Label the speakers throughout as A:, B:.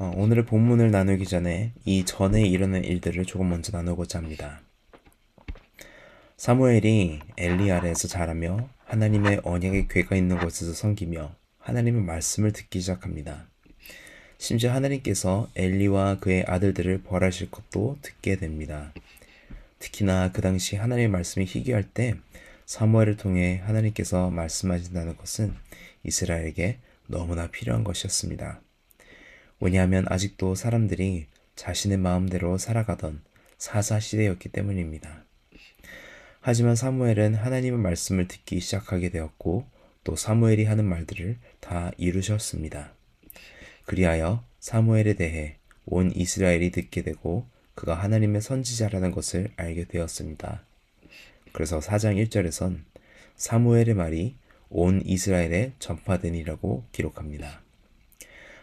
A: 어, 오늘의 본문을 나누기 전에 이 전에 일어난 일들을 조금 먼저 나누고자 합니다. 사무엘이 엘리 아래에서 자라며 하나님의 언약의 괴가 있는 곳에서 섬기며 하나님의 말씀을 듣기 시작합니다. 심지어 하나님께서 엘리와 그의 아들들을 벌하실 것도 듣게 됩니다. 특히나 그 당시 하나님의 말씀이 희귀할 때 사무엘을 통해 하나님께서 말씀하신다는 것은 이스라엘에게 너무나 필요한 것이었습니다. 왜냐하면 아직도 사람들이 자신의 마음대로 살아가던 사사 시대였기 때문입니다. 하지만 사무엘은 하나님의 말씀을 듣기 시작하게 되었고 또 사무엘이 하는 말들을 다 이루셨습니다. 그리하여 사무엘에 대해 온 이스라엘이 듣게 되고 그가 하나님의 선지자라는 것을 알게 되었습니다. 그래서 4장 1절에선 사무엘의 말이 온 이스라엘에 전파되니라고 기록합니다.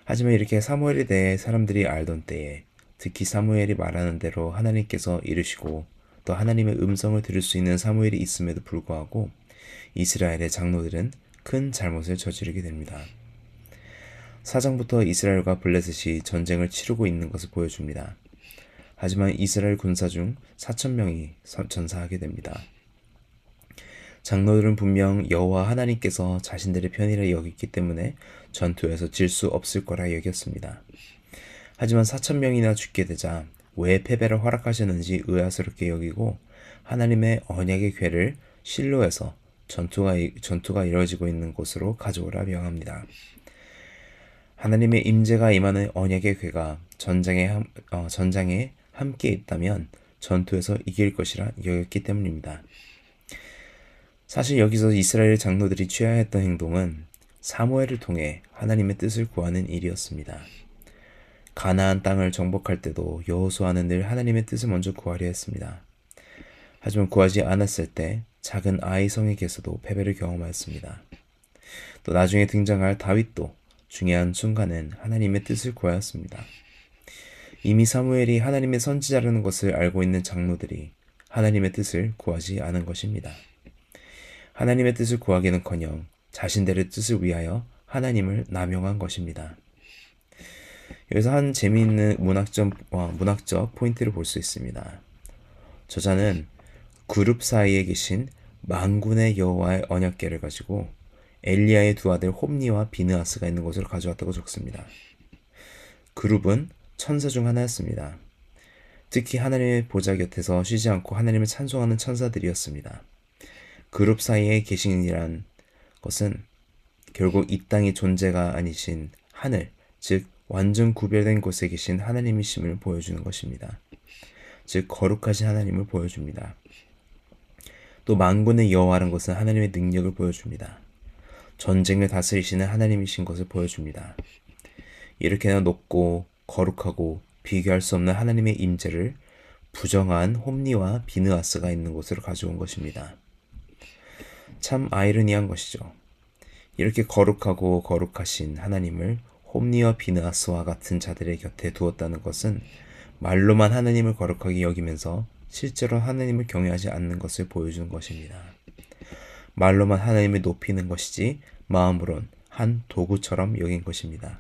A: 하지만 이렇게 사무엘에 대해 사람들이 알던 때에 특히 사무엘이 말하는 대로 하나님께서 이르시고 또 하나님의 음성을 들을 수 있는 사무엘이 있음에도 불구하고 이스라엘의 장로들은 큰 잘못을 저지르게 됩니다. 사장부터 이스라엘과 블레셋이 전쟁을 치르고 있는 것을 보여줍니다. 하지만 이스라엘 군사 중 4천 명이 전사하게 됩니다. 장로들은 분명 여호와 하나님께서 자신들의 편이라 여겼기 때문에 전투에서 질 수 없을 거라 여겼습니다. 하지만 4천 명이나 죽게 되자 왜 패배를 허락하셨는지 의아스럽게 여기고 하나님의 언약의 괴를 실로에서 전투가 전투가 이루어지고 있는 곳으로 가져오라 명합니다. 하나님의 임재가 임하는 언약의 괴가 전장에 어, 전장에 함께 있다면 전투에서 이길 것이라 여겼기 때문입니다. 사실 여기서 이스라엘 장로들이 취해야 했던 행동은 사무엘을 통해 하나님의 뜻을 구하는 일이었습니다. 가나안 땅을 정복할 때도 여호수아는 늘 하나님의 뜻을 먼저 구하려 했습니다. 하지만 구하지 않았을 때 작은 아이 성에게서도 패배를 경험하였습니다. 또 나중에 등장할 다윗도 중요한 순간은 하나님의 뜻을 구하였습니다. 이미 사무엘이 하나님의 선지자라는 것을 알고 있는 장로들이 하나님의 뜻을 구하지 않은 것입니다. 하나님의 뜻을 구하기는커녕 자신들의 뜻을 위하여 하나님을 남용한 것입니다. 여기서 한 재미있는 문학적, 어, 문학적 포인트를 볼 수 있습니다. 저자는 그룹 사이에 계신 만군의 여호와의 언약계를 가지고 엘리야의 두 아들 홈니와 비느아스가 있는 곳으로 가져왔다고 적습니다. 그룹은 천사 중 하나였습니다. 특히 하나님의 보좌 곁에서 쉬지 않고 하나님을 찬송하는 천사들이었습니다. 그룹 사이에 계신이란 것은 결국 이 땅의 존재가 아니신 하늘, 즉 완전 구별된 곳에 계신 하나님이심을 보여주는 것입니다. 즉 거룩하신 하나님을 보여줍니다. 또 만군의 여호와라는 것은 하나님의 능력을 보여줍니다. 전쟁을 다스리시는 하나님이신 것을 보여줍니다. 이렇게나 높고 거룩하고 비교할 수 없는 하나님의 임재를 부정한 홈니와 비느아스가 있는 곳으로 가져온 것입니다. 참 아이러니한 것이죠. 이렇게 거룩하고 거룩하신 하나님을 홈니와 비느아스와 같은 자들의 곁에 두었다는 것은 말로만 하나님을 거룩하게 여기면서 실제로 하나님을 경외하지 않는 것을 보여주는 것입니다. 말로만 하나님을 높이는 것이지 마음으론 한 도구처럼 여긴 것입니다.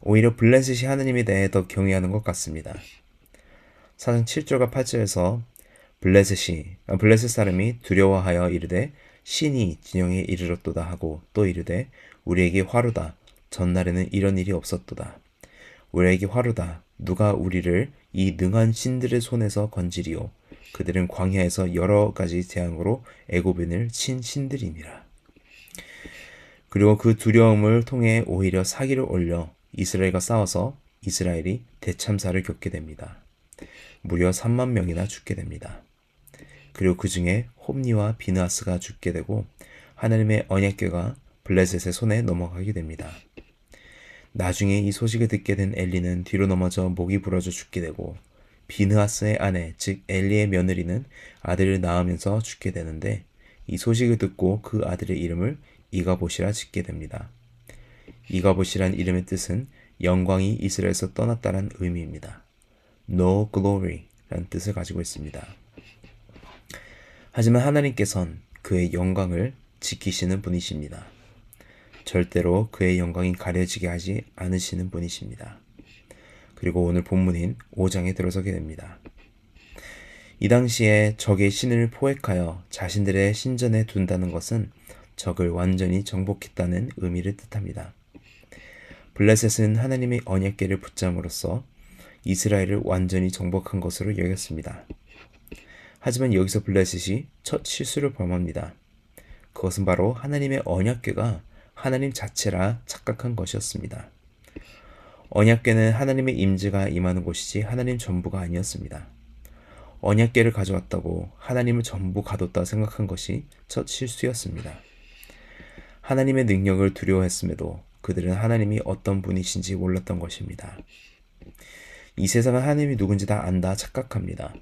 A: 오히려 블레셋이 하나님에 대해 더 경외하는 것 같습니다. 사장 7절과 8절에서 블레셋이 아, 블레셋 사람이 두려워하여 이르되 신이 진영에 이르렀도다 하고 또 이르되 우리에게 화루다. 전날에는 이런 일이 없었도다. 우리에게 화루다. 누가 우리를 이 능한 신들의 손에서 건지리오? 그들은 광야에서 여러 가지 재앙으로 애고빈을 친 신들이니라. 그리고 그 두려움을 통해 오히려 사기를 올려 이스라엘과 싸워서 이스라엘이 대참사를 겪게 됩니다. 무려 3만 명이나 죽게 됩니다. 그리고 그 중에 홈니와 비나스가 죽게 되고 하나님의 언약궤가 블레셋의 손에 넘어가게 됩니다. 나중에 이 소식을 듣게 된 엘리는 뒤로 넘어져 목이 부러져 죽게 되고 비느하스의 아내 즉 엘리의 며느리는 아들을 낳으면서 죽게 되는데 이 소식을 듣고 그 아들의 이름을 이가봇이라 짓게 됩니다. 이가봇이란 이름의 뜻은 영광이 이스라엘에서 떠났다는 의미입니다. No glory라는 뜻을 가지고 있습니다. 하지만 하나님께선 그의 영광을 지키시는 분이십니다. 절대로 그의 영광이 가려지게 하지 않으시는 분이십니다. 그리고 오늘 본문인 5장에 들어서게 됩니다. 이 당시에 적의 신을 포획하여 자신들의 신전에 둔다는 것은 적을 완전히 정복했다는 의미를 뜻합니다. 블레셋은 하나님의 언약계를 붙잡음으로써 이스라엘을 완전히 정복한 것으로 여겼습니다. 하지만 여기서 블레셋이 첫 실수를 범합니다. 그것은 바로 하나님의 언약궤가 하나님 자체라 착각한 것이었습니다. 언약궤는 하나님의 임재가 임하는 곳이지 하나님 전부가 아니었습니다. 언약궤를 가져왔다고 하나님을 전부 가뒀다 생각한 것이 첫 실수였습니다. 하나님의 능력을 두려워했음에도 그들은 하나님이 어떤 분이신지 몰랐던 것입니다. 이 세상은 하나님이 누군지 다 안다 착각합니다.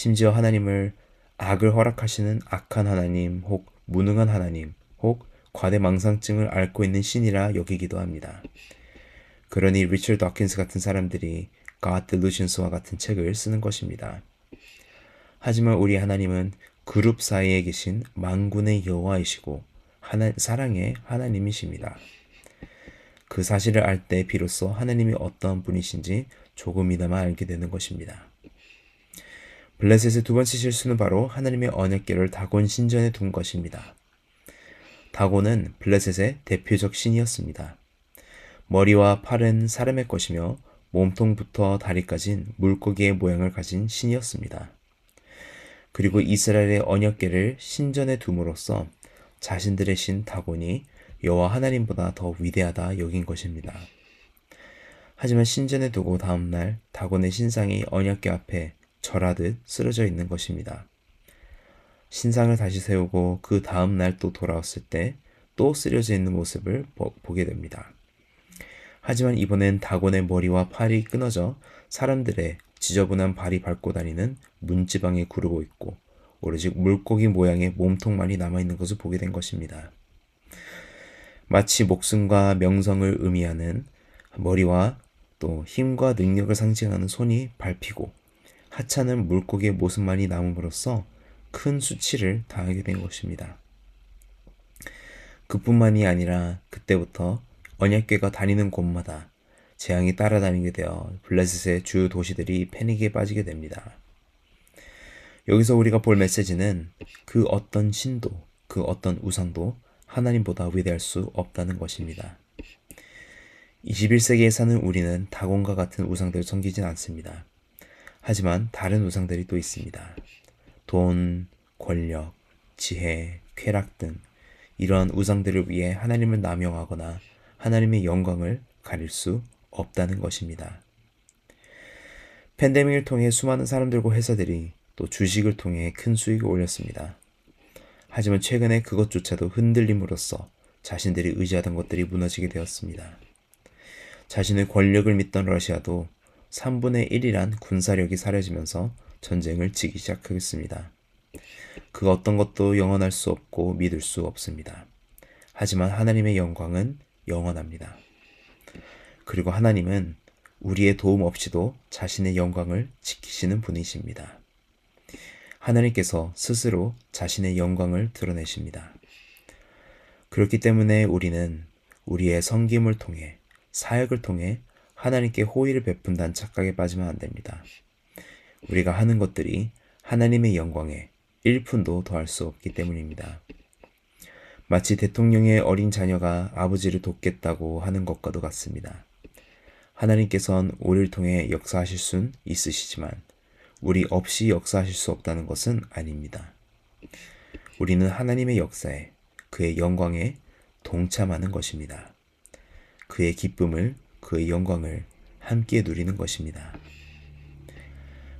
A: 심지어 하나님을 악을 허락하시는 악한 하나님 혹 무능한 하나님 혹 과대망상증을 앓고 있는 신이라 여기기도 합니다. 그러니 리처드 다킨스 같은 사람들이 God Delusions와 같은 책을 쓰는 것입니다. 하지만 우리 하나님은 그룹 사이에 계신 만군의 여호와이시고 하나, 사랑의 하나님이십니다. 그 사실을 알 때 비로소 하나님이 어떤 분이신지 조금이나마 알게 되는 것입니다. 블레셋의 두 번째 실수는 바로 하나님의 언약계를 다곤 신전에 둔 것입니다. 다곤은 블레셋의 대표적 신이었습니다. 머리와 팔은 사람의 것이며 몸통부터 다리까진 물고기의 모양을 가진 신이었습니다. 그리고 이스라엘의 언약계를 신전에 둠으로써 자신들의 신 다곤이 여호와 하나님보다 더 위대하다 여긴 것입니다. 하지만 신전에 두고 다음날 다곤의 신상이 언약계 앞에 절하듯 쓰러져 있는 것입니다. 신상을 다시 세우고 그 다음 날 또 돌아왔을 때 또 쓰려져 있는 모습을 보, 게 됩니다. 하지만 이번엔 다곤의 머리와 팔이 끊어져 사람들의 지저분한 발이 밟고 다니는 문지방에 구르고 있고 오로지 물고기 모양의 몸통만이 남아있는 것을 보게 된 것입니다. 마치 목숨과 명성을 의미하는 머리와 또 힘과 능력을 상징하는 손이 밟히고 하찮은 물고기의 모습만이 남음으로써 큰 수치를 당하게 된 것입니다. 그뿐만이 아니라 그때부터 언약궤가 다니는 곳마다 재앙이 따라다니게 되어 블레셋의 주 도시들이 패닉에 빠지게 됩니다. 여기서 우리가 볼 메시지는 그 어떤 신도, 그 어떤 우상도 하나님보다 위대할 수 없다는 것입니다. 21세기에 사는 우리는 다곤과 같은 우상들을 섬기진 않습니다. 하지만 다른 우상들이 또 있습니다. 돈, 권력, 지혜, 쾌락 등 이러한 우상들을 위해 하나님을 남용하거나 하나님의 영광을 가릴 수 없다는 것입니다. 팬데믹을 통해 수많은 사람들과 회사들이 또 주식을 통해 큰 수익을 올렸습니다. 하지만 최근에 그것조차도 흔들림으로써 자신들이 의지하던 것들이 무너지게 되었습니다. 자신의 권력을 믿던 러시아도 3분의 1이란 군사력이 사라지면서 전쟁을 치기 시작하겠습니다. 그 어떤 것도 영원할 수 없고 믿을 수 없습니다. 하지만 하나님의 영광은 영원합니다. 그리고 하나님은 우리의 도움 없이도 자신의 영광을 지키시는 분이십니다. 하나님께서 스스로 자신의 영광을 드러내십니다. 그렇기 때문에 우리는 우리의 성김을 통해 사역을 통해 하나님께 호의를 베푼다는 착각에 빠지면 안 됩니다. 우리가 하는 것들이 하나님의 영광에 1푼도 더할 수 없기 때문입니다. 마치 대통령의 어린 자녀가 아버지를 돕겠다고 하는 것과도 같습니다. 하나님께선 우리를 통해 역사하실 순 있으시지만 우리 없이 역사하실 수 없다는 것은 아닙니다. 우리는 하나님의 역사에 그의 영광에 동참하는 것입니다. 그의 기쁨을 그의 영광을 함께 누리는 것입니다.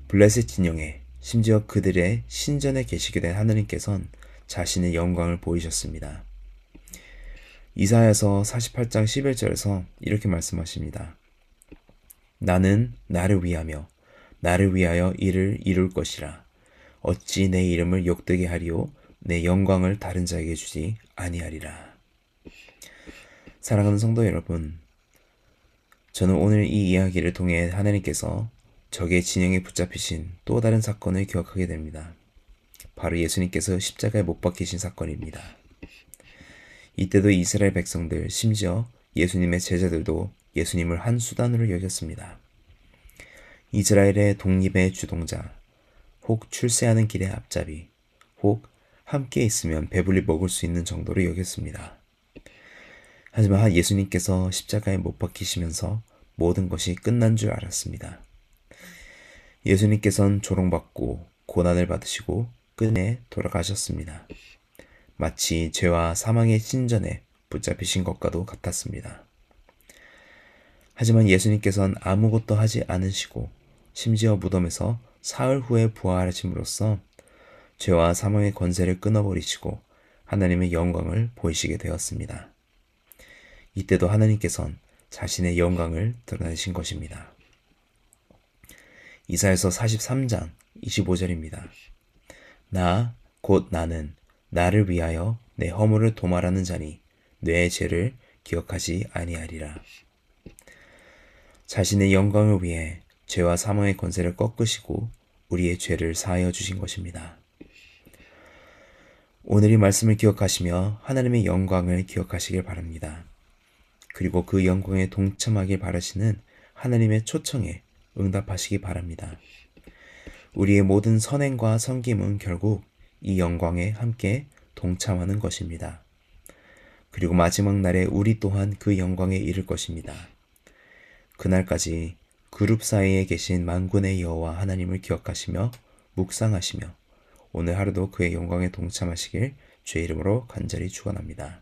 A: 블레셋 진영에 심지어 그들의 신전에 계시게 된 하나님께선 자신의 영광을 보이셨습니다. 이사야서 48장 11절에서 이렇게 말씀하십니다. 나는 나를 위하며 나를 위하여 이를 이룰 것이라. 어찌 내 이름을 욕되게 하리오 내 영광을 다른 자에게 주지 아니하리라. 사랑하는 성도 여러분, 저는 오늘 이 이야기를 통해 하나님께서 적의 진영에 붙잡히신 또 다른 사건을 기억하게 됩니다. 바로 예수님께서 십자가에 못 박히신 사건입니다. 이때도 이스라엘 백성들 심지어 예수님의 제자들도 예수님을 한 수단으로 여겼습니다. 이스라엘의 독립의 주동자, 혹 출세하는 길의 앞잡이, 혹 함께 있으면 배불리 먹을 수 있는 정도로 여겼습니다. 하지만 예수님께서 십자가에 못 박히시면서 모든 것이 끝난 줄 알았습니다. 예수님께서는 조롱받고 고난을 받으시고 끝내 돌아가셨습니다. 마치 죄와 사망의 신전에 붙잡히신 것과도 같았습니다. 하지만 예수님께서는 아무것도 하지 않으시고 심지어 무덤에서 사흘 후에 부활하심으로써 죄와 사망의 권세를 끊어버리시고 하나님의 영광을 보이시게 되었습니다. 이때도 하나님께서는 자신의 영광을 드러내신 것입니다. 이사에서 43장 25절입니다. 나, 곧 나는 나를 위하여 내 허물을 도말하는 자니 내 죄를 기억하지 아니하리라. 자신의 영광을 위해 죄와 사망의 권세를 꺾으시고 우리의 죄를 사하여 주신 것입니다. 오늘 이 말씀을 기억하시며 하나님의 영광을 기억하시길 바랍니다. 그리고 그 영광에 동참하길 바라시는 하나님의 초청에 응답하시기 바랍니다. 우리의 모든 선행과 섬김은 결국 이 영광에 함께 동참하는 것입니다. 그리고 마지막 날에 우리 또한 그 영광에 이를 것입니다. 그날까지 그룹 사이에 계신 만군의 여호와 하나님을 기억하시며 묵상하시며 오늘 하루도 그의 영광에 동참하시길 주의 이름으로 간절히 축원합니다.